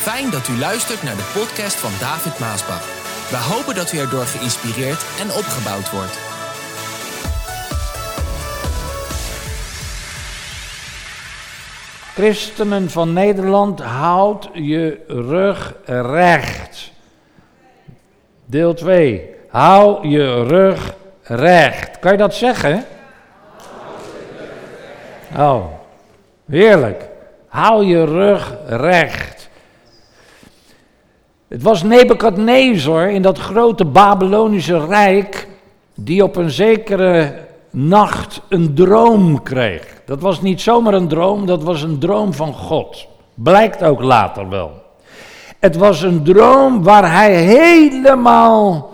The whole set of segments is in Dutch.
Fijn dat u luistert naar de podcast van David Maasbach. We hopen dat u erdoor geïnspireerd en opgebouwd wordt. Christenen van Nederland, houd je rug recht. Deel 2. Hou je rug recht. Kan je dat zeggen? Oh, heerlijk. Hou je rug recht. Het was Nebukadnezar in dat grote Babylonische rijk die op een zekere nacht een droom kreeg. Dat was niet zomaar een droom, dat was een droom van God. Blijkt ook later wel. Het was een droom waar hij helemaal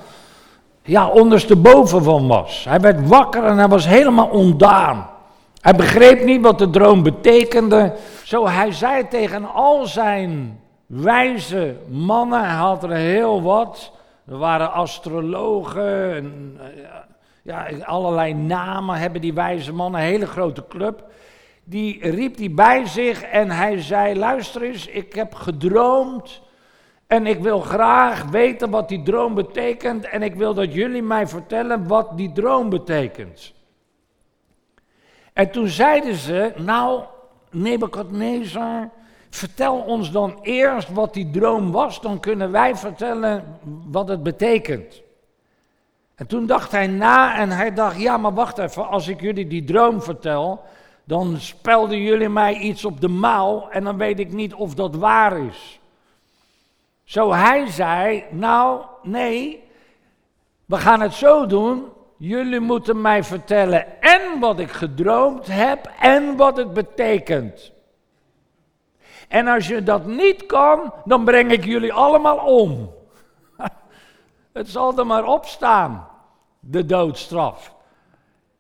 ja, ondersteboven van was. Hij werd wakker en hij was helemaal ondaan. Hij begreep niet wat de droom betekende. Zo hij zei tegen al zijn wijze mannen, hij had er heel wat. Er waren astrologen, en, ja, allerlei namen hebben die wijze mannen, een hele grote club. Die riep hij bij zich en hij zei, luister eens, ik heb gedroomd en ik wil graag weten wat die droom betekent en ik wil dat jullie mij vertellen wat die droom betekent. En toen zeiden ze, nou, Nebukadnezar, vertel ons dan eerst wat die droom was, dan kunnen wij vertellen wat het betekent. En toen dacht hij na en hij dacht, ja, maar wacht even, als ik jullie die droom vertel, dan spelden jullie mij iets op de mouw en dan weet ik niet of dat waar is. Zo hij zei, nou nee, we gaan het zo doen, jullie moeten mij vertellen en wat ik gedroomd heb en wat het betekent. En als je dat niet kan, dan breng ik jullie allemaal om. Het zal er maar op staan, de doodstraf.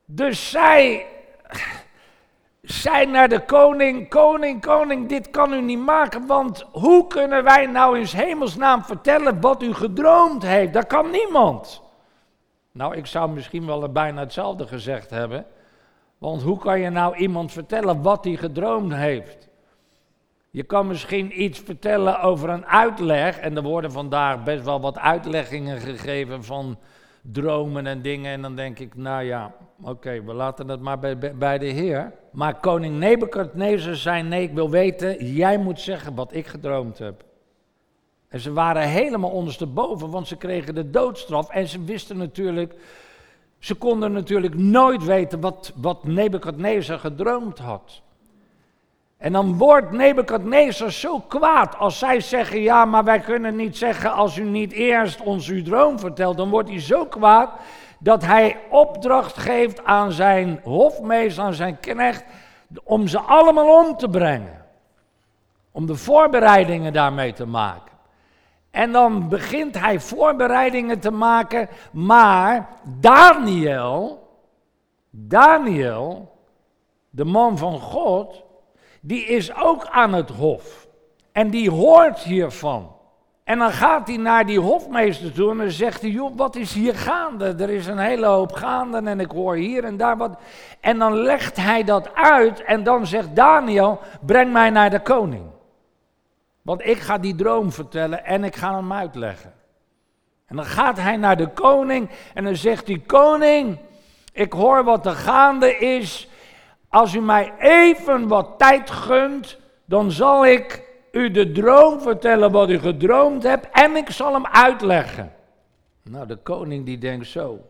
Dus zij, zij naar de koning, koning, koning, dit kan u niet maken, want hoe kunnen wij nou in hemelsnaam vertellen wat u gedroomd heeft? Dat kan niemand. Nou, ik zou misschien wel bijna hetzelfde gezegd hebben. Want hoe kan je nou iemand vertellen wat hij gedroomd heeft? Je kan misschien iets vertellen over een uitleg. En er worden vandaag best wel wat uitleggingen gegeven van dromen en dingen. En dan denk ik, nou ja, oké, we laten het maar bij, bij de Heer. Maar koning Nebukadnezar zei, nee, ik wil weten, jij moet zeggen wat ik gedroomd heb. En ze waren helemaal ondersteboven, want ze kregen de doodstraf. En ze wisten natuurlijk, ze konden natuurlijk nooit weten wat, wat Nebukadnezar gedroomd had. En dan wordt Nebukadnezar zo kwaad als zij zeggen, ja, maar wij kunnen niet zeggen als u niet eerst ons uw droom vertelt. Dan wordt hij zo kwaad dat hij opdracht geeft aan zijn hofmeester, aan zijn knecht, om ze allemaal om te brengen. Om de voorbereidingen daarmee te maken. En dan begint hij voorbereidingen te maken, maar Daniel, Daniel, de man van God, die is ook aan het hof. En die hoort hiervan. En dan gaat hij naar die hofmeester toe en dan zegt hij, joh, wat is hier gaande? Er is een hele hoop gaande en ik hoor hier en daar wat. En dan legt hij dat uit en dan zegt Daniel, breng mij naar de koning. Want ik ga die droom vertellen en ik ga hem uitleggen. En dan gaat hij naar de koning en dan zegt hij, koning, ik hoor wat er gaande is. Als u mij even wat tijd gunt, dan zal ik u de droom vertellen wat u gedroomd hebt en ik zal hem uitleggen. Nou, de koning die denkt zo.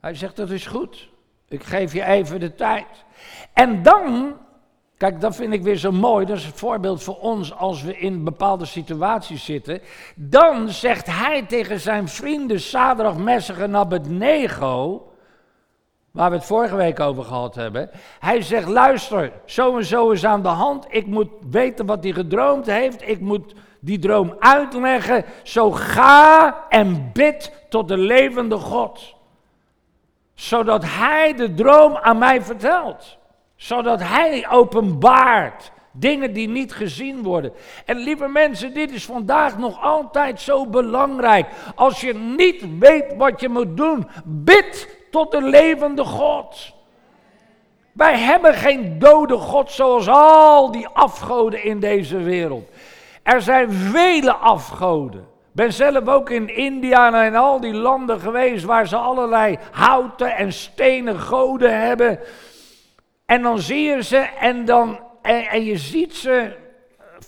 Hij zegt, dat is goed. Ik geef je even de tijd. En dan, kijk, dat vind ik weer zo mooi. Dat is een voorbeeld voor ons als we in bepaalde situaties zitten. Dan zegt hij tegen zijn vrienden Sadrach, Messach en Abednego waar we het vorige week over gehad hebben. Hij zegt, luister, zo en zo is aan de hand. Ik moet weten wat hij gedroomd heeft. Ik moet die droom uitleggen. Zo ga en bid tot de levende God. Zodat hij de droom aan mij vertelt. Zodat hij openbaart dingen die niet gezien worden. En lieve mensen, dit is vandaag nog altijd zo belangrijk. Als je niet weet wat je moet doen, bid tot de levende God. Wij hebben geen dode God zoals al die afgoden in deze wereld. Er zijn vele afgoden. Ben zelf ook in India en al die landen geweest waar ze allerlei houten en stenen goden hebben. En dan zie je ze en, dan, en je ziet ze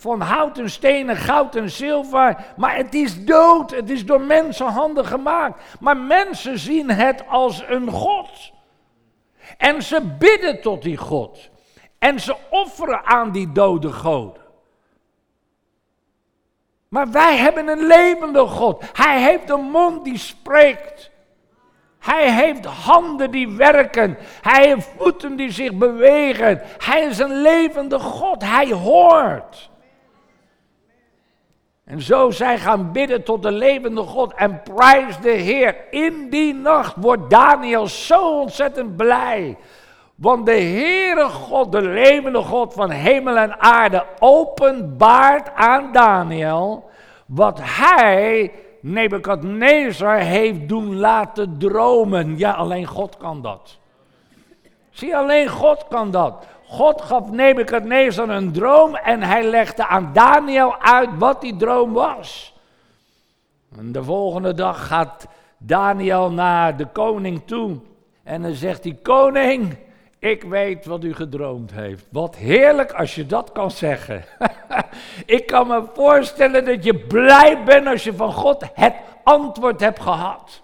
van hout en stenen, goud en zilver. Maar het is dood, het is door mensenhanden gemaakt. Maar mensen zien het als een God. En ze bidden tot die God. En ze offeren aan die dode goden. Maar wij hebben een levende God. Hij heeft een mond die spreekt. Hij heeft handen die werken. Hij heeft voeten die zich bewegen. Hij is een levende God. Hij hoort. En zo zij gaan bidden tot de levende God en prijs de Heer. In die nacht wordt Daniel zo ontzettend blij. Want de Heere God, de levende God van hemel en aarde, openbaart aan Daniel wat hij, Nebukadnezar, heeft doen laten dromen. Ja, alleen God kan dat. Zie, alleen God kan dat. God gaf Nebukadnezar een droom en hij legde aan Daniel uit wat die droom was. En de volgende dag gaat Daniel naar de koning toe en dan zegt hij, koning, ik weet wat u gedroomd heeft. Wat heerlijk als je dat kan zeggen. ik kan me voorstellen dat je blij bent als je van God het antwoord hebt gehad.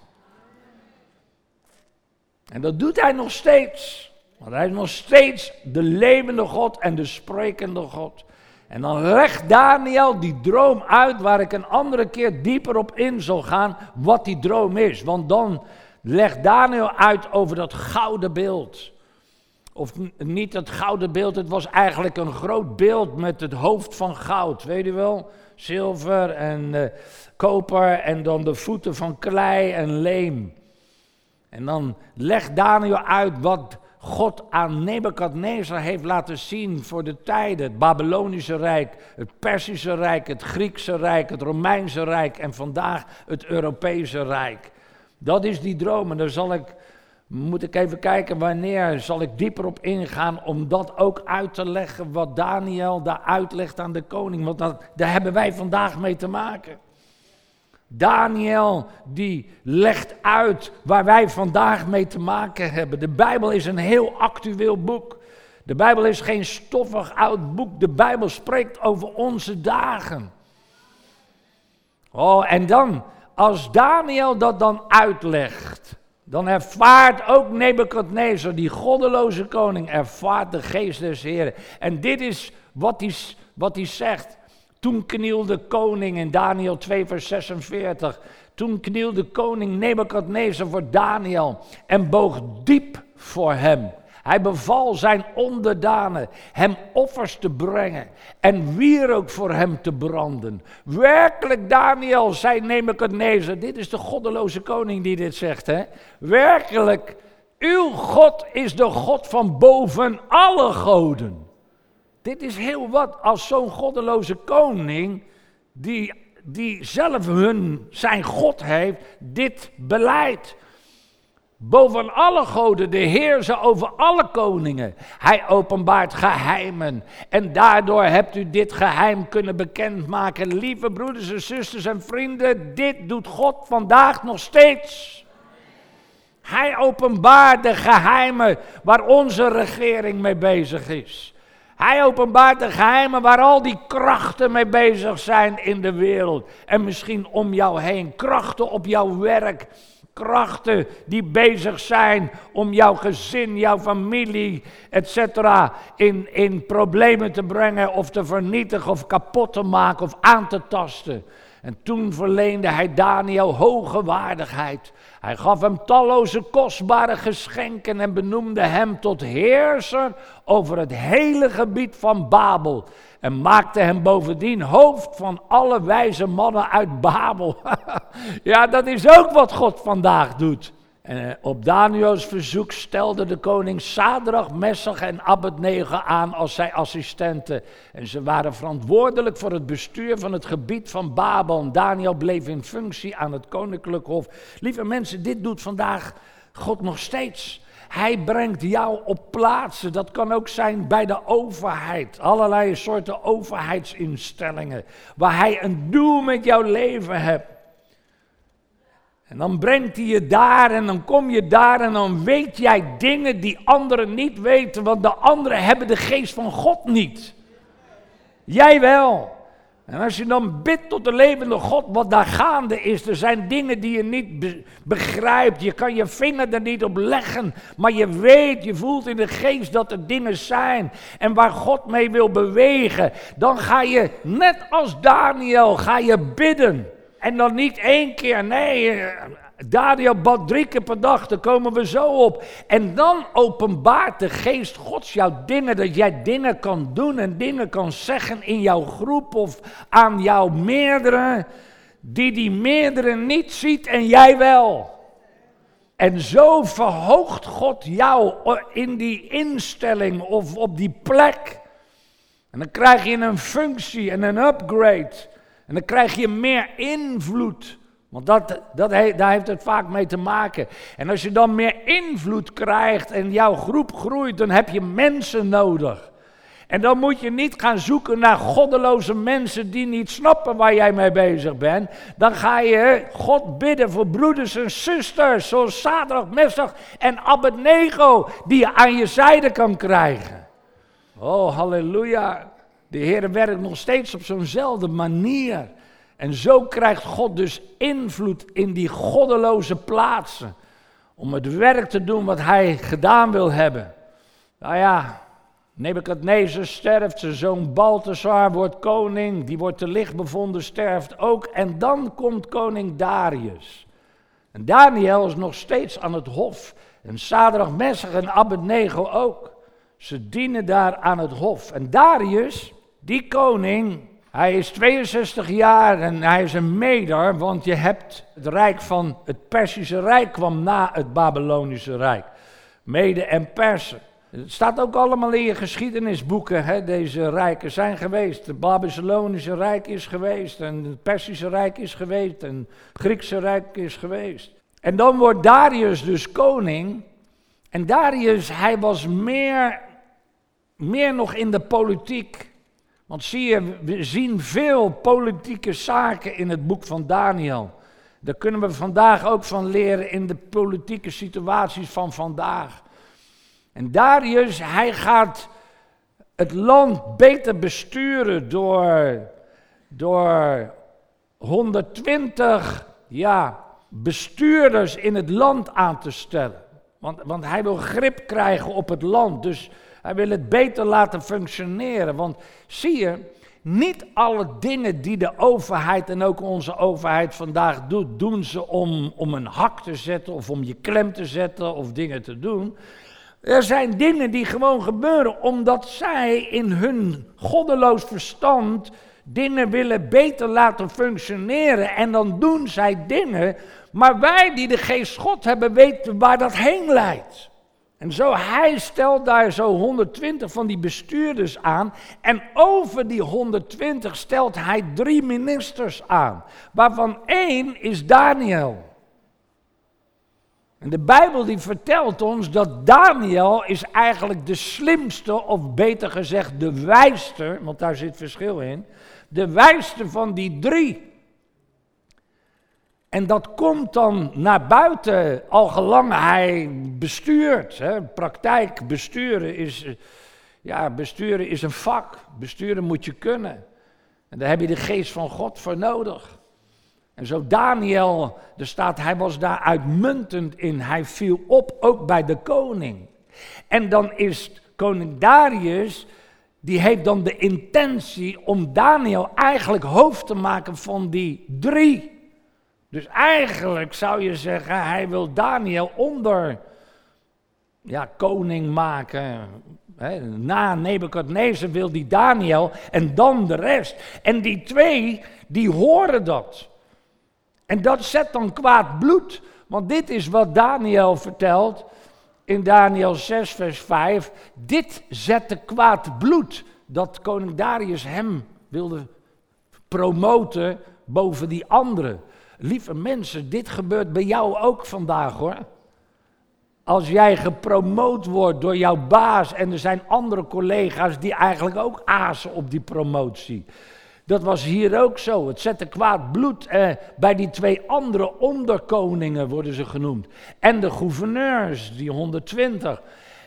En dat doet hij nog steeds. Want hij is nog steeds de levende God en de sprekende God. En dan legt Daniel die droom uit, waar ik een andere keer dieper op in zal gaan, wat die droom is. Want dan legt Daniel uit over dat gouden beeld. Of niet dat gouden beeld, het was eigenlijk een groot beeld met het hoofd van goud, weet je wel? Zilver en uh, koper en dan de voeten van klei en leem. En dan legt Daniel uit wat God aan Nebukadnezar heeft laten zien voor de tijden. Het Babylonische Rijk, het Persische Rijk, het Griekse Rijk, het Romeinse Rijk en vandaag het Europese Rijk. Dat is die droom en daar zal ik, moet ik even kijken wanneer, zal ik dieper op ingaan om dat ook uit te leggen wat Daniel daar uitlegt aan de koning. Want dat, daar hebben wij vandaag mee te maken. Daniel die legt uit waar wij vandaag mee te maken hebben. De Bijbel is een heel actueel boek. De Bijbel is geen stoffig oud boek. De Bijbel spreekt over onze dagen. Oh, en dan, als Daniel dat dan uitlegt, dan ervaart ook Nebukadnezar, die goddeloze koning, ervaart de geest des Heren. En dit is wat hij, wat hij zegt. Toen knielde koning in Daniel 2, vers 46. Toen knielde koning Nebukadnezar voor Daniel en boog diep voor hem. Hij beval zijn onderdanen hem offers te brengen en wierook voor hem te branden. Werkelijk, Daniel, zei Nebukadnezar, dit is de goddeloze koning die dit zegt, hè? Werkelijk, uw God is de God van boven alle goden. Dit is heel wat als zo'n goddeloze koning, die, die zelf hun, zijn God heeft, dit beleid. Boven alle goden, de heerser over alle koningen. Hij openbaart geheimen. En daardoor hebt u dit geheim kunnen bekendmaken. Lieve broeders en zusters en vrienden, dit doet God vandaag nog steeds. Hij openbaart de geheimen waar onze regering mee bezig is. Hij openbaart de geheimen waar al die krachten mee bezig zijn in de wereld. En misschien om jou heen. Krachten op jouw werk. Krachten die bezig zijn om jouw gezin, jouw familie, etc. In, in problemen te brengen of te vernietigen of kapot te maken of aan te tasten. En toen verleende hij Daniel hoge waardigheid. Hij gaf hem talloze kostbare geschenken en benoemde hem tot heerser over het hele gebied van Babel. En maakte hem bovendien hoofd van alle wijze mannen uit Babel. ja, dat is ook wat God vandaag doet. En eh, op Daniels verzoek stelde de koning Sadrach, Messach en Abednego aan als zijn assistenten. En ze waren verantwoordelijk voor het bestuur van het gebied van Babel. En Daniel bleef in functie aan het koninklijk hof. Lieve mensen, dit doet vandaag God nog steeds. Hij brengt jou op plaatsen. Dat kan ook zijn bij de overheid. Allerlei soorten overheidsinstellingen. Waar hij een doel met jouw leven hebt. En dan brengt hij je daar en dan kom je daar en dan weet jij dingen die anderen niet weten, want de anderen hebben de geest van God niet. Jij wel. En als je dan bidt tot de levende God, wat daar gaande is, er zijn dingen die je niet begrijpt. Je kan je vinger er niet op leggen, maar je weet, je voelt in de geest dat er dingen zijn. En waar God mee wil bewegen, dan ga je, net als Daniel, ga je bidden. En dan niet één keer, nee, eh, Daniel bad drie keer per dag, daar komen we zo op. En dan openbaart de geest Gods jouw dingen, dat jij dingen kan doen en dingen kan zeggen in jouw groep of aan jouw meerdere, die die meerdere niet ziet en jij wel. En zo verhoogt God jou in die instelling of op die plek. En dan krijg je een functie en een upgrade. En dan krijg je meer invloed. Want dat, dat, daar heeft het vaak mee te maken. En als je dan meer invloed krijgt en jouw groep groeit, dan heb je mensen nodig. En dan moet je niet gaan zoeken naar goddeloze mensen die niet snappen waar jij mee bezig bent. Dan ga je God bidden voor broeders en zusters, zoals Sadrach, Messach en Abednego, die je aan je zijde kan krijgen. Oh, halleluja. De Heer werkt nog steeds op zo'nzelfde manier. En zo krijgt God dus invloed in die goddeloze plaatsen. Om het werk te doen wat hij gedaan wil hebben. Nou ja, Nebuchadnezzar sterft, zijn zoon Balthasar wordt koning, die wordt te licht bevonden, sterft ook. En dan komt koning Darius. En Daniel is nog steeds aan het hof. En Sadrach, Messach en Abednego ook. Ze dienen daar aan het hof. En Darius, die koning, hij is 62 jaar en hij is een meder, want je hebt het rijk van het Persische Rijk kwam na het Babylonische Rijk. Mede en Persen. Het staat ook allemaal in je geschiedenisboeken, hè, deze rijken zijn geweest. Het Babylonische Rijk is geweest en het Persische Rijk is geweest en het Griekse Rijk is geweest. En dan wordt Darius dus koning. En Darius, hij was meer, meer nog in de politiek. Want zie je, we zien veel politieke zaken in het boek van Daniel. Daar kunnen we vandaag ook van leren in de politieke situaties van vandaag. En Darius, hij gaat het land beter besturen door, door 120 ja, bestuurders in het land aan te stellen. Want, want hij wil grip krijgen op het land. Dus hij wil het beter laten functioneren. Want zie je, niet alle dingen die de overheid en ook onze overheid vandaag doet, doen ze om, om een hak te zetten of om je klem te zetten of dingen te doen. Er zijn dingen die gewoon gebeuren omdat zij in hun goddeloos verstand dingen willen beter laten functioneren. En dan doen zij dingen, maar wij die de geest God hebben weten waar dat heen leidt. En zo, hij stelt daar zo 120 van die bestuurders aan. En over die 120 stelt hij drie ministers aan. Waarvan één is Daniel. En de Bijbel die vertelt ons dat Daniel is eigenlijk de slimste, of beter gezegd de wijste, want daar zit verschil in. De wijste van die drie. En dat komt dan naar buiten, al gelang hij bestuurt. Hè. Praktijk besturen is, ja, besturen is een vak. Besturen moet je kunnen. En daar heb je de geest van God voor nodig. En zo Daniel, er staat, hij was daar uitmuntend in. Hij viel op, ook bij de koning. En dan is koning Darius, die heeft dan de intentie om Daniel eigenlijk hoofd te maken van die drie. Dus eigenlijk zou je zeggen, hij wil Daniel onder ja, koning maken. He, na Nebukadnezar wil die Daniel en dan de rest. En die twee, die horen dat. En dat zet dan kwaad bloed. Want dit is wat Daniel vertelt in Daniel 6, vers 5. Dit zette kwaad bloed. Dat koning Darius hem wilde promoten boven die anderen. Lieve mensen, dit gebeurt bij jou ook vandaag hoor. als jij gepromoot wordt door jouw baas en er zijn andere collega's die eigenlijk ook azen op die promotie. Dat was hier ook zo. Het zette kwaad bloed eh, bij die twee andere onderkoningen, worden ze genoemd. En de gouverneurs, die 120.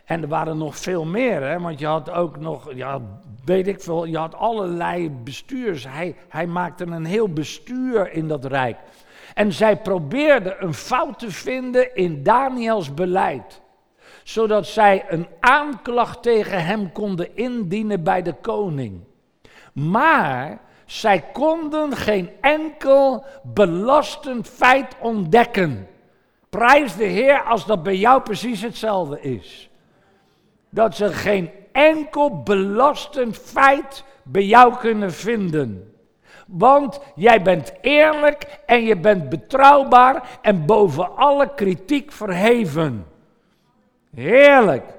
En er waren nog veel meer, hè, want je had ook nog, ja, weet ik veel, je had allerlei bestuurs. Hij, hij maakte een heel bestuur in dat rijk. En zij probeerden een fout te vinden in Daniels beleid, zodat zij een aanklacht tegen hem konden indienen bij de koning. Maar zij konden geen enkel belastend feit ontdekken. Prijs de Heer als dat bij jou precies hetzelfde is. Dat ze geen enkel belastend feit bij jou kunnen vinden. Want jij bent eerlijk en je bent betrouwbaar en boven alle kritiek verheven. Heerlijk.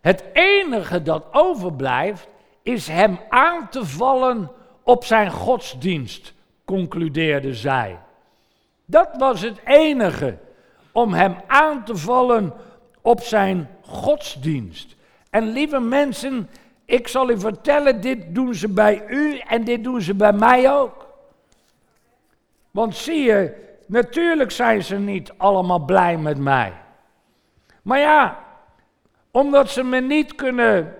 Het enige dat overblijft is hem aan te vallen op zijn godsdienst, concludeerde zij. Dat was het enige, om hem aan te vallen op zijn godsdienst. En lieve mensen, ik zal u vertellen, dit doen ze bij u en dit doen ze bij mij ook. Want zie je, natuurlijk zijn ze niet allemaal blij met mij. Maar ja, omdat ze me niet kunnen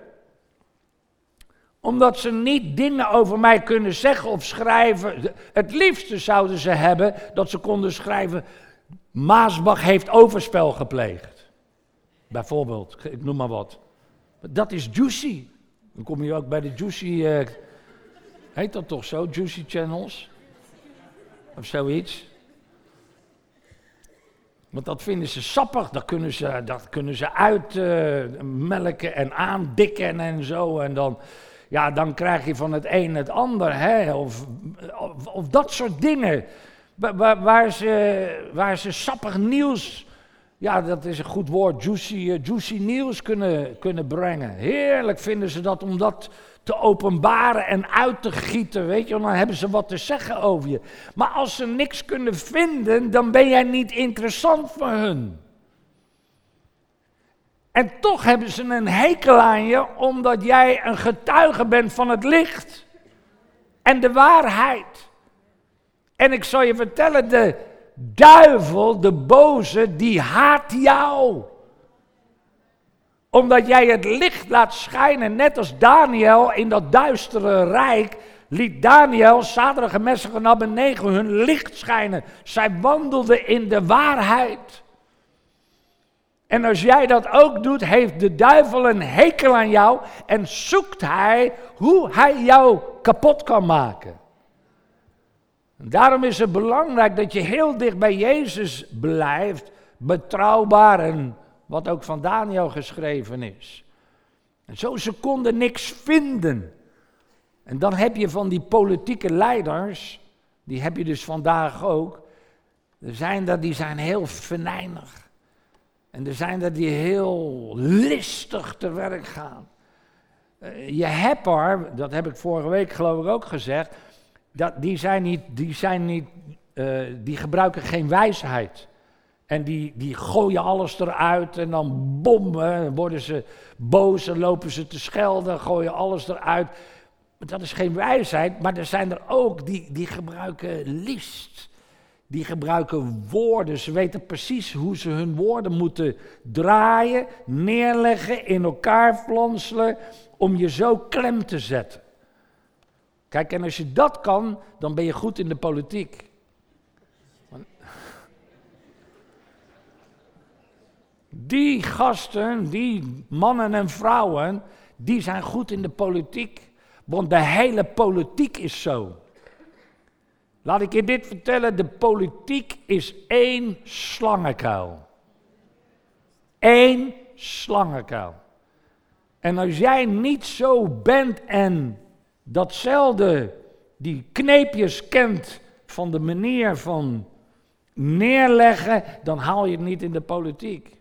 omdat ze niet dingen over mij kunnen zeggen of schrijven. Het liefste zouden ze hebben dat ze konden schrijven. Maasbach heeft overspel gepleegd. Bijvoorbeeld, ik noem maar wat. Dat is juicy. Dan kom je ook bij de juicy. Uh, heet dat toch zo? Juicy channels? Of zoiets. Want dat vinden ze sappig, dat kunnen ze, dat kunnen ze uitmelken uh, en aandikken en zo. En dan, ja, dan krijg je van het een het ander, hè? Of, of, of dat soort dingen. Waar, waar, ze, waar ze sappig nieuws, ja, dat is een goed woord, juicy, uh, juicy nieuws kunnen, kunnen brengen. Heerlijk vinden ze dat om dat te openbaren en uit te gieten, weet je, dan hebben ze wat te zeggen over je. Maar als ze niks kunnen vinden, dan ben jij niet interessant voor hun. En toch hebben ze een hekel aan je, omdat jij een getuige bent van het licht en de waarheid. En ik zal je vertellen, de duivel, de boze, die haat jou. Omdat jij het licht laat schijnen, net als Daniel in dat duistere rijk, liet Daniel, Sadrach en Messach en hun licht schijnen. Zij wandelden in de waarheid. En als jij dat ook doet, heeft de duivel een hekel aan jou en zoekt hij hoe hij jou kapot kan maken. Daarom is het belangrijk dat je heel dicht bij Jezus blijft, betrouwbaar en wat ook van Daniel geschreven is. En zo ze konden niks vinden. En dan heb je van die politieke leiders, die heb je dus vandaag ook. Er zijn er die zijn heel venijnig. En er zijn er die heel listig te werk gaan. Uh, je hebt er, dat heb ik vorige week geloof ik ook gezegd, dat, die, zijn niet, die, zijn niet, uh, die gebruiken geen wijsheid. En die, die gooien alles eruit en dan bommen, worden ze boos en lopen ze te schelden, gooien alles eruit. Dat is geen wijsheid, maar er zijn er ook die, die gebruiken list die gebruiken woorden. Ze weten precies hoe ze hun woorden moeten draaien, neerleggen, in elkaar flanselen, om je zo klem te zetten. Kijk, en als je dat kan, dan ben je goed in de politiek. Die gasten, die mannen en vrouwen, die zijn goed in de politiek. Want de hele politiek is zo. Laat ik je dit vertellen, de politiek is één slangenkuil. Eén slangenkuil. En als jij niet zo bent en datzelfde, die kneepjes kent van de manier van neerleggen, dan haal je het niet in de politiek.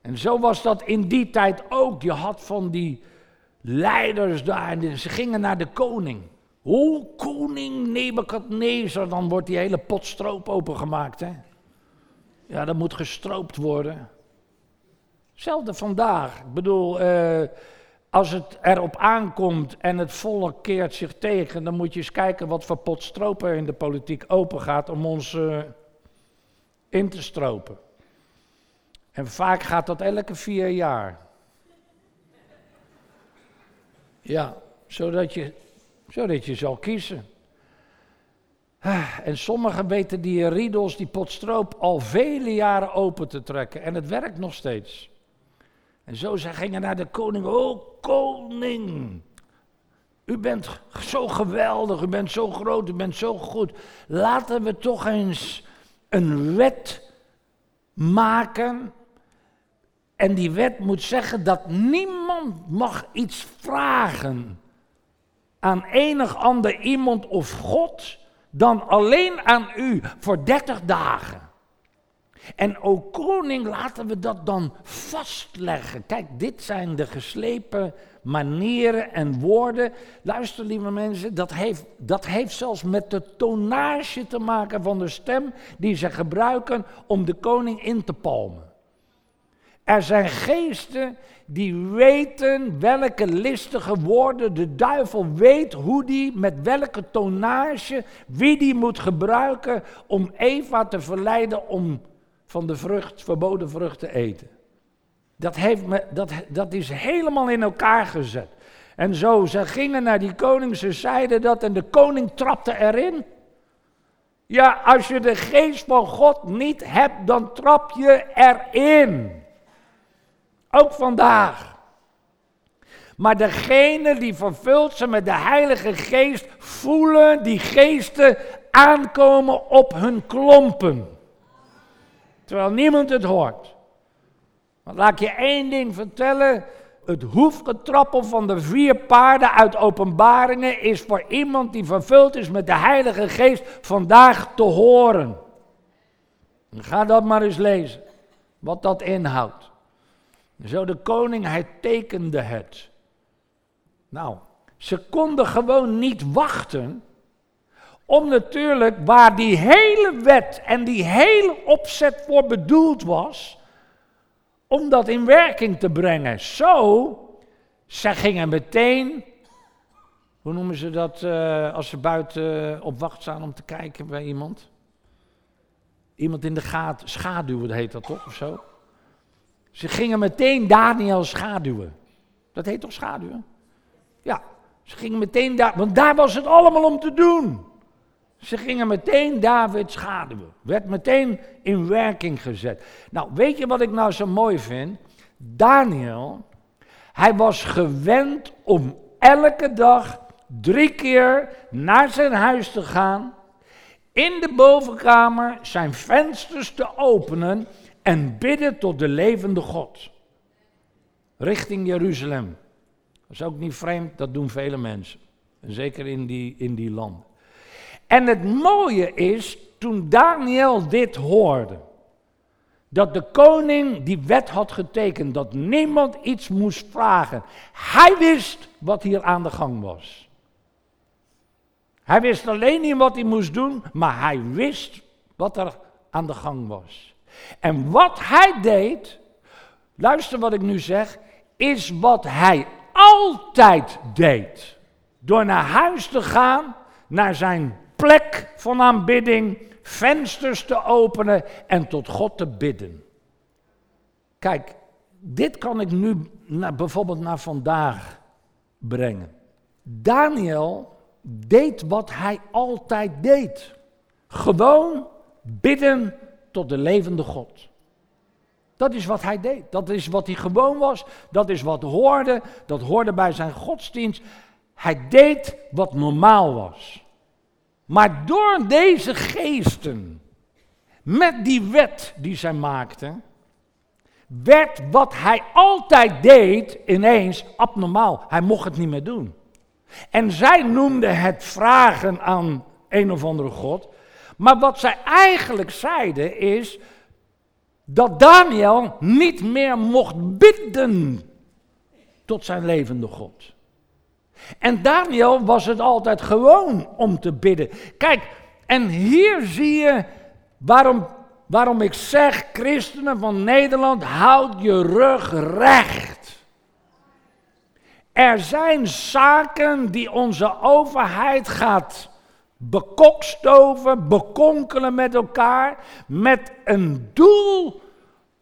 En zo was dat in die tijd ook. Je had van die leiders daar, ze gingen naar de koning. O koning Nebukadnezar, dan wordt die hele pot stroop opengemaakt. Hè? Ja, dat moet gestroopt worden. Hetzelfde vandaag. Ik bedoel, eh, als het erop aankomt en het volk keert zich tegen, dan moet je eens kijken wat voor potstropen er in de politiek open gaat om ons eh, in te stropen. En vaak gaat dat elke vier jaar. Ja, zodat je, zodat je zal kiezen. Ah, en sommigen weten die riedels, die potstroop, al vele jaren open te trekken. En het werkt nog steeds. En zo ze gingen naar de koning. Oh, koning. U bent zo geweldig, u bent zo groot, u bent zo goed. Laten we toch eens een wet maken. En die wet moet zeggen dat niemand mag iets vragen aan enig ander iemand of God dan alleen aan u voor 30 dagen. En o koning, laten we dat dan vastleggen. Kijk, dit zijn de geslepen manieren en woorden. Luister, lieve mensen, dat heeft, dat heeft zelfs met de tonnage te maken van de stem die ze gebruiken om de koning in te palmen. Er zijn geesten die weten welke listige woorden de duivel weet hoe die met welke tonnage, wie die moet gebruiken om Eva te verleiden om van de vrucht, verboden vrucht te eten. Dat, heeft me, dat, dat is helemaal in elkaar gezet. En zo, ze gingen naar die koning, ze zeiden dat en de koning trapte erin. Ja, als je de geest van God niet hebt, dan trap je erin. Ook vandaag. Maar degene die vervuld zijn met de Heilige Geest, voelen die geesten aankomen op hun klompen. Terwijl niemand het hoort. Want laat ik je één ding vertellen. Het hoefgetrappel van de vier paarden uit openbaringen is voor iemand die vervuld is met de Heilige Geest vandaag te horen. Ga dat maar eens lezen, wat dat inhoudt. Zo de koning, hij tekende het. Nou, ze konden gewoon niet wachten om natuurlijk waar die hele wet en die hele opzet voor bedoeld was, om dat in werking te brengen. Zo, ze gingen meteen, hoe noemen ze dat uh, als ze buiten op wacht staan om te kijken bij iemand? Iemand in de gaten, schaduwen heet dat toch of zo? Ze gingen meteen Daniel schaduwen. Dat heet toch schaduwen? Ja, ze gingen meteen daar, want daar was het allemaal om te doen. Ze gingen meteen David schaduwen. Werd meteen in werking gezet. Nou, weet je wat ik nou zo mooi vind? Daniel, hij was gewend om elke dag drie keer naar zijn huis te gaan. In de bovenkamer zijn vensters te openen en bidden tot de levende God. Richting Jeruzalem. Dat is ook niet vreemd, dat doen vele mensen. Zeker in die, in die landen. En het mooie is, toen Daniel dit hoorde, dat de koning die wet had getekend, dat niemand iets moest vragen. Hij wist wat hier aan de gang was. Hij wist alleen niet wat hij moest doen, maar hij wist wat er aan de gang was. En wat hij deed, luister wat ik nu zeg, is wat hij altijd deed. Door naar huis te gaan, naar zijn plek van aanbidding, vensters te openen en tot God te bidden. Kijk, dit kan ik nu naar, bijvoorbeeld naar vandaag brengen. Daniel deed wat hij altijd deed. Gewoon bidden tot de levende God. Dat is wat hij deed. Dat is wat hij gewoon was. Dat is wat hoorde. Dat hoorde bij zijn godsdienst. Hij deed wat normaal was. Maar door deze geesten, met die wet die zij maakten, werd wat hij altijd deed ineens abnormaal. Hij mocht het niet meer doen. En zij noemden het vragen aan een of andere God. Maar wat zij eigenlijk zeiden is dat Daniel niet meer mocht bidden tot zijn levende God. En Daniel was het altijd gewoon om te bidden. Kijk, en hier zie je waarom waarom ik zeg, christenen van Nederland, houd je rug recht. Er zijn zaken die onze overheid gaat bekokstoven, bekonkelen met elkaar, met een doel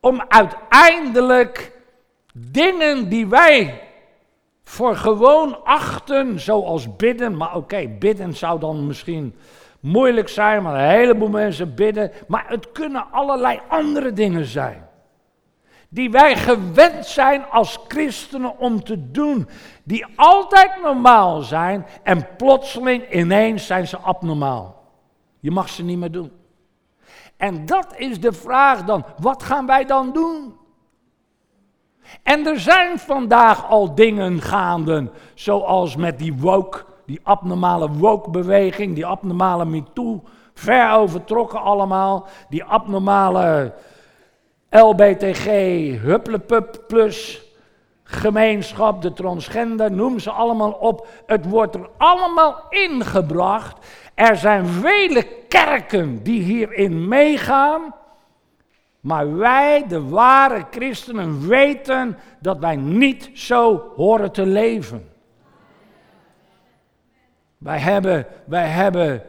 om uiteindelijk dingen die wij voor gewoon achten, zoals bidden, maar oké, bidden zou dan misschien moeilijk zijn, maar een heleboel mensen bidden, maar het kunnen allerlei andere dingen zijn. Die wij gewend zijn als christenen om te doen, die altijd normaal zijn en plotseling ineens zijn ze abnormaal. Je mag ze niet meer doen. En dat is de vraag dan, wat gaan wij dan doen? En er zijn vandaag al dingen gaande, zoals met die woke, die abnormale woke-beweging, die abnormale MeToo, ver overtrokken allemaal, die abnormale LBTG, Hupplepup plus gemeenschap, de transgender, noem ze allemaal op. Het wordt er allemaal ingebracht. Er zijn vele kerken die hierin meegaan. Maar wij, de ware christenen, weten dat wij niet zo horen te leven. Wij hebben, wij hebben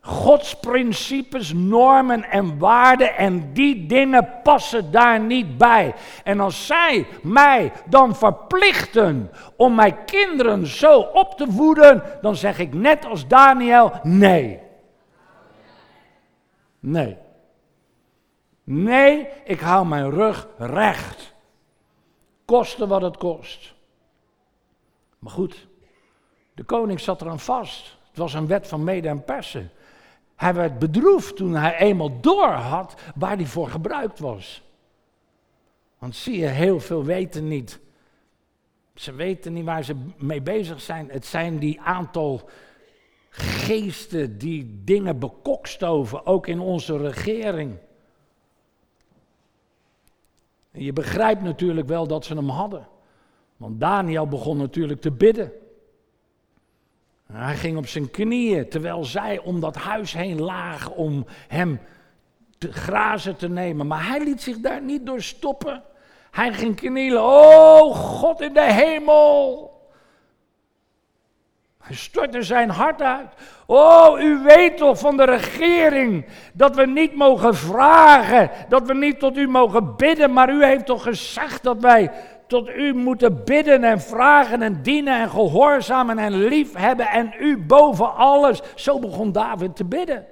Gods principes, normen en waarden en die dingen passen daar niet bij. En als zij mij dan verplichten om mijn kinderen zo op te voeden, dan zeg ik net als Daniel nee. Nee. Nee, ik hou mijn rug recht. Koste wat het kost. Maar goed, de koning zat eraan vast. Het was een wet van mede en persen. Hij werd bedroefd toen hij eenmaal door had waar hij voor gebruikt was. Want zie je, heel veel weten niet. Ze weten niet waar ze mee bezig zijn. Het zijn die aantal geesten die dingen bekokstoven, ook in onze regering. Je begrijpt natuurlijk wel dat ze hem hadden. Want Daniel begon natuurlijk te bidden. Hij ging op zijn knieën terwijl zij om dat huis heen lagen om hem te grazen te nemen. Maar hij liet zich daar niet door stoppen. Hij ging knielen. Oh God in de hemel. Hij stortte zijn hart uit. Oh, u weet toch van de regering dat we niet mogen vragen, dat we niet tot u mogen bidden, maar u heeft toch gezegd dat wij tot u moeten bidden en vragen en dienen en gehoorzamen en lief hebben en u boven alles. Zo begon David te bidden.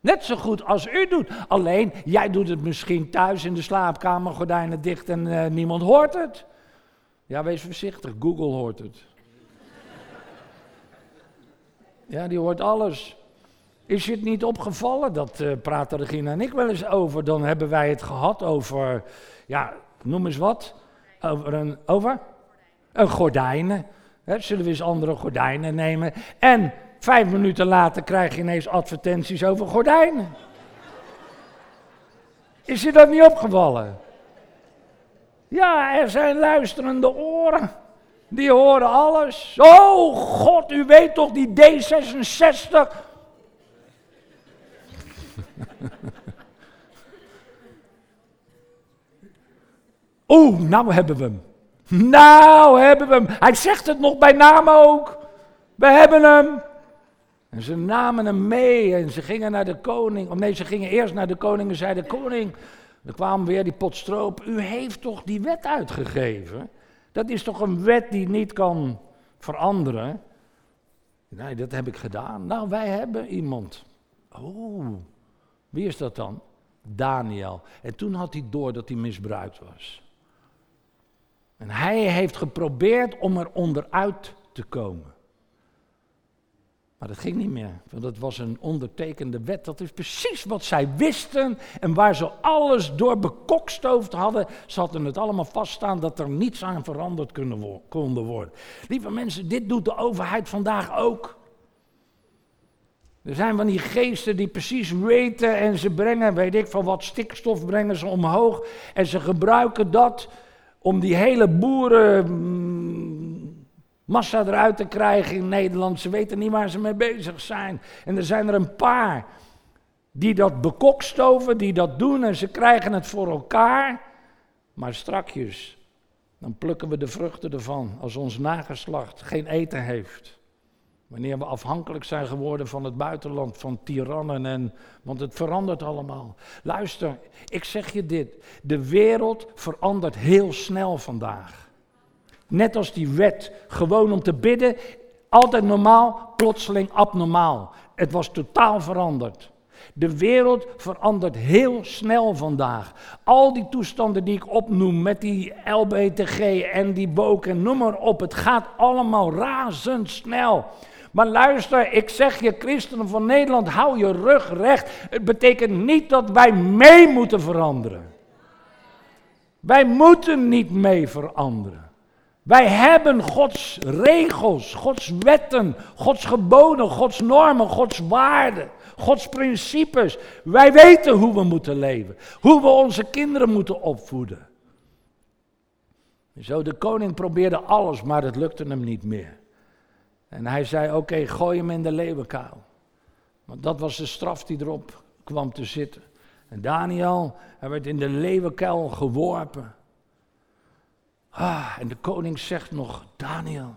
Net zo goed als u doet. Alleen, jij doet het misschien thuis in de slaapkamer, gordijnen dicht en uh, niemand hoort het. Ja, wees voorzichtig, Google hoort het. Ja, die hoort alles. Is je het niet opgevallen? Dat uh, praten Regina en ik wel eens over. Dan hebben wij het gehad over, ja, noem eens wat. Over een, over? Een gordijnen. zullen we eens andere gordijnen nemen? En vijf minuten later krijg je ineens advertenties over gordijnen. Is je dat niet opgevallen? Ja, er zijn luisterende oren. Die horen alles. Oh God, u weet toch die D66? Oeh, nou hebben we hem. Nou hebben we hem. Hij zegt het nog bij naam ook. We hebben hem. En ze namen hem mee en ze gingen naar de koning. Of nee, ze gingen eerst naar de koning en zeiden: Koning, er kwam weer die potstroop. U heeft toch die wet uitgegeven? Dat is toch een wet die niet kan veranderen? Nee, dat heb ik gedaan. Nou, wij hebben iemand. Oh, wie is dat dan? Daniel. En toen had hij door dat hij misbruikt was. En hij heeft geprobeerd om er onderuit te komen. Maar dat ging niet meer, want dat was een ondertekende wet. Dat is precies wat zij wisten en waar ze alles door bekokstoofd hadden. Ze hadden het allemaal vaststaan dat er niets aan veranderd konden worden. Lieve mensen, dit doet de overheid vandaag ook. Er zijn van die geesten die precies weten en ze brengen, weet ik van wat, stikstof brengen ze omhoog. En ze gebruiken dat om die hele boerenmassa eruit te krijgen in Nederland. Ze weten niet waar ze mee bezig zijn. En er zijn er een paar die dat bekokstoven, die dat doen en ze krijgen het voor elkaar. Maar strakjes, dan plukken we de vruchten ervan als ons nageslacht geen eten heeft. Wanneer we afhankelijk zijn geworden van het buitenland, van tirannen en. Want het verandert allemaal. Luister, ik zeg je dit. De wereld verandert heel snel vandaag. Net als die wet, gewoon om te bidden, altijd normaal, plotseling abnormaal. Het was totaal veranderd. De wereld verandert heel snel vandaag. Al die toestanden die ik opnoem met die LBTG en die boken, noem maar op. Het gaat allemaal razendsnel. Maar luister, ik zeg je christenen van Nederland, hou je rug recht. Het betekent niet dat wij mee moeten veranderen. Wij moeten niet mee veranderen. Wij hebben Gods regels, Gods wetten, Gods geboden, Gods normen, Gods waarden, Gods principes. Wij weten hoe we moeten leven, hoe we onze kinderen moeten opvoeden. Zo, de koning probeerde alles, maar het lukte hem niet meer. En hij zei: Oké, gooi hem in de leeuwenkuil. Want dat was de straf die erop kwam te zitten. En Daniel, hij werd in de leeuwenkuil geworpen. Ah, en de koning zegt nog: Daniel,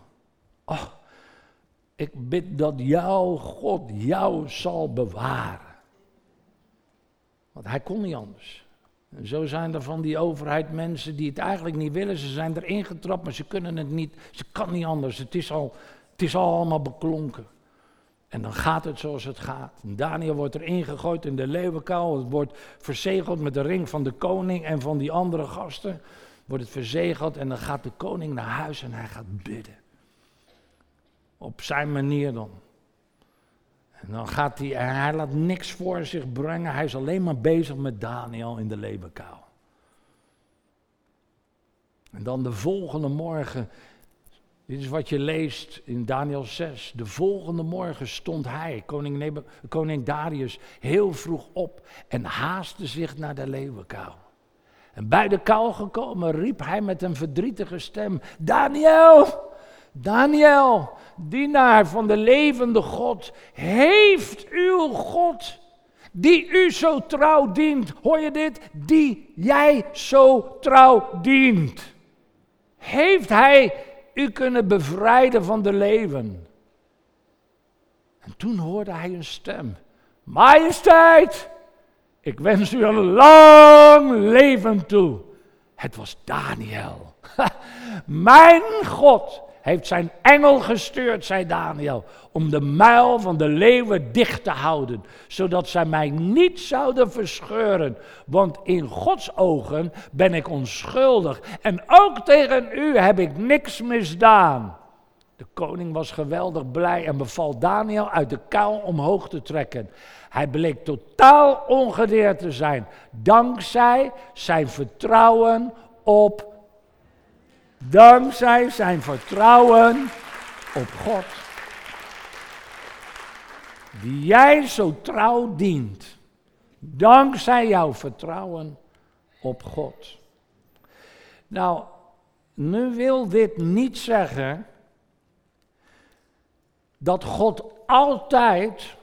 oh, ik bid dat jouw God jou zal bewaren. Want hij kon niet anders. En zo zijn er van die overheid mensen die het eigenlijk niet willen. Ze zijn erin getrapt, maar ze kunnen het niet. Ze kan niet anders. Het is al het is allemaal beklonken. En dan gaat het zoals het gaat. Daniel wordt erin gegooid in de leeuwenkuil. Het wordt verzegeld met de ring van de koning en van die andere gasten. Wordt het verzegeld en dan gaat de koning naar huis en hij gaat bidden. Op zijn manier dan. En dan gaat hij, hij laat niks voor zich brengen. Hij is alleen maar bezig met Daniel in de leeuwenkuil. En dan de volgende morgen dit is wat je leest in Daniel 6. De volgende morgen stond hij, koning, koning Darius, heel vroeg op en haastte zich naar de leeuwenkuil. En bij de kuil gekomen riep hij met een verdrietige stem: Daniel, Daniel, dienaar van de levende God, heeft uw God, die u zo trouw dient, hoor je dit? Die jij zo trouw dient. Heeft hij u kunnen bevrijden van de leven. En toen hoorde hij een stem. Majesteit, ik wens u een lang leven toe. Het was Daniel. Mijn God heeft zijn engel gestuurd, zei Daniel, om de muil van de leeuwen dicht te houden, zodat zij mij niet zouden verscheuren. Want in Gods ogen ben ik onschuldig en ook tegen u heb ik niks misdaan. De koning was geweldig blij en beval Daniel uit de kuil omhoog te trekken. Hij bleek totaal ongedeerd te zijn, dankzij zijn vertrouwen op Dankzij zijn vertrouwen op God. Die jij zo trouw dient. Dankzij jouw vertrouwen op God. Nou, nu wil dit niet zeggen dat God altijd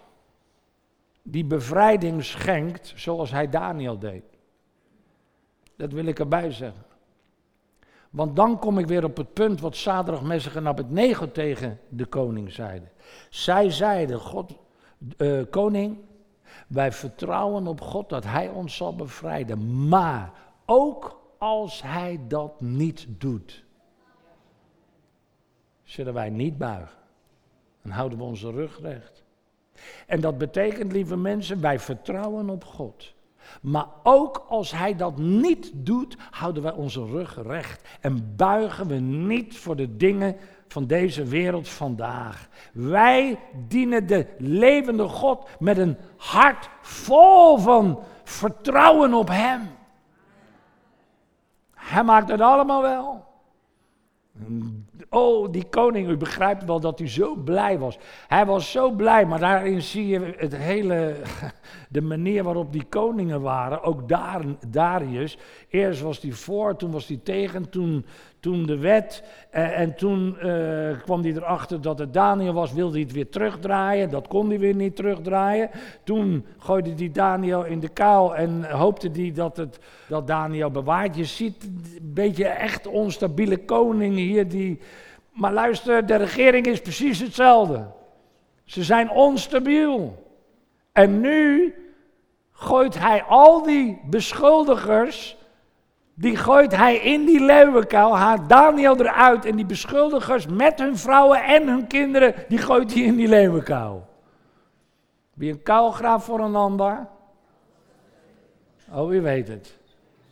die bevrijding schenkt zoals hij Daniel deed. Dat wil ik erbij zeggen. Want dan kom ik weer op het punt wat Sadrach, Messig en Abednego tegen de koning zeiden. Zij zeiden, God, uh, koning, wij vertrouwen op God dat hij ons zal bevrijden. Maar ook als hij dat niet doet, zullen wij niet buigen. Dan houden we onze rug recht. En dat betekent, lieve mensen, wij vertrouwen op God. Maar ook als hij dat niet doet, houden wij onze rug recht en buigen we niet voor de dingen van deze wereld vandaag. Wij dienen de levende God met een hart vol van vertrouwen op Hem. Hij maakt het allemaal wel. Oh, die koning, u begrijpt wel dat hij zo blij was. Hij was zo blij, maar daarin zie je het hele, de manier waarop die koningen waren. Ook Dar, Darius. Eerst was hij voor, toen was hij tegen, toen, toen de wet. Eh, en toen eh, kwam hij erachter dat het Daniel was, wilde hij het weer terugdraaien. Dat kon hij weer niet terugdraaien. Toen gooide hij Daniel in de kuil en hoopte hij dat, het, dat Daniel bewaard. Je ziet een beetje echt onstabiele koningen hier. Die... Maar luister, de regering is precies hetzelfde. Ze zijn onstabiel. En nu gooit hij al die beschuldigers die gooit hij in die leeuwenkuil, haalt Daniel eruit en die beschuldigers met hun vrouwen en hun kinderen, die gooit hij in die leeuwenkuil. Wie een kuil graaft voor een ander? Oh, wie weet het.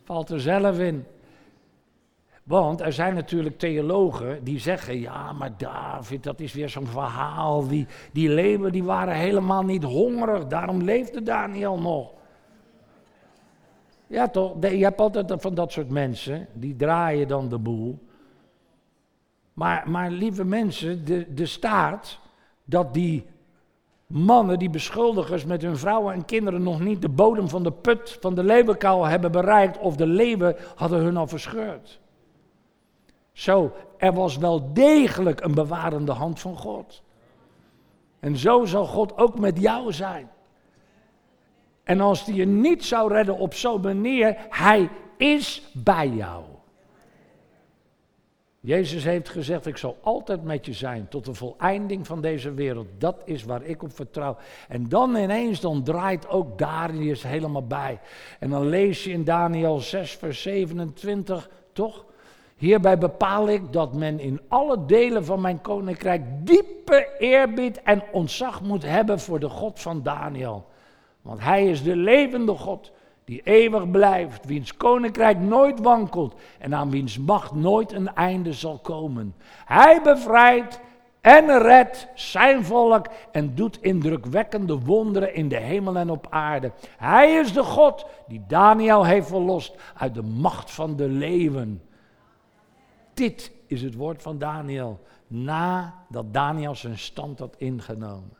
Valt er zelf in. Want er zijn natuurlijk theologen die zeggen, ja, maar David, dat is weer zo'n verhaal. Die, die leeuwen die waren helemaal niet hongerig, daarom leefde Daniel nog. Ja, toch? Je hebt altijd van dat soort mensen, die draaien dan de boel. Maar, maar lieve mensen, de, de staat dat die mannen, die beschuldigers met hun vrouwen en kinderen nog niet de bodem van de put van de leeuwenkuil hebben bereikt of de leeuwen hadden hun al verscheurd. Zo, er was wel degelijk een bewarende hand van God. En zo zal God ook met jou zijn. En als die je niet zou redden op zo'n manier, hij is bij jou. Jezus heeft gezegd, ik zal altijd met je zijn tot de voleinding van deze wereld. Dat is waar ik op vertrouw. En dan ineens, dan draait ook Darius helemaal bij. En dan lees je in Daniel 6, vers 27, toch? Hierbij bepaal ik dat men in alle delen van mijn koninkrijk diepe eerbied en ontzag moet hebben voor de God van Daniel. Want hij is de levende God die eeuwig blijft, wiens koninkrijk nooit wankelt en aan wiens macht nooit een einde zal komen. Hij bevrijdt en redt zijn volk en doet indrukwekkende wonderen in de hemel en op aarde. Hij is de God die Daniel heeft verlost uit de macht van de leeuwen. Dit is het woord van Daniel, nadat Daniel zijn stand had ingenomen.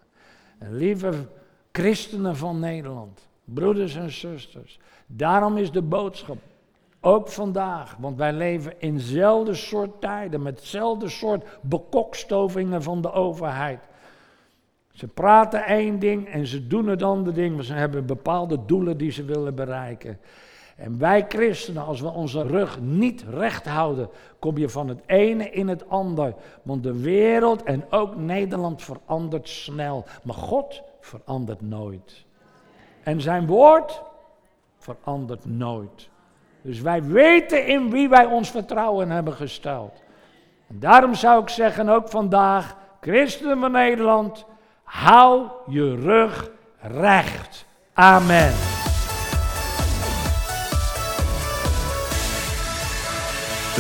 En lieve Christenen van Nederland, broeders en zusters. Daarom is de boodschap ook vandaag, want wij leven in dezelfde soort tijden, met hetzelfde soort bekokstovingen van de overheid. Ze praten één ding en ze doen het andere ding, maar ze hebben bepaalde doelen die ze willen bereiken. En wij christenen, als we onze rug niet recht houden, kom je van het ene in het ander. Want de wereld en ook Nederland verandert snel. Maar God verandert nooit. En zijn woord verandert nooit. Dus wij weten in wie wij ons vertrouwen hebben gesteld. En daarom zou ik zeggen, ook vandaag, christenen van Nederland, hou je rug recht. Amen.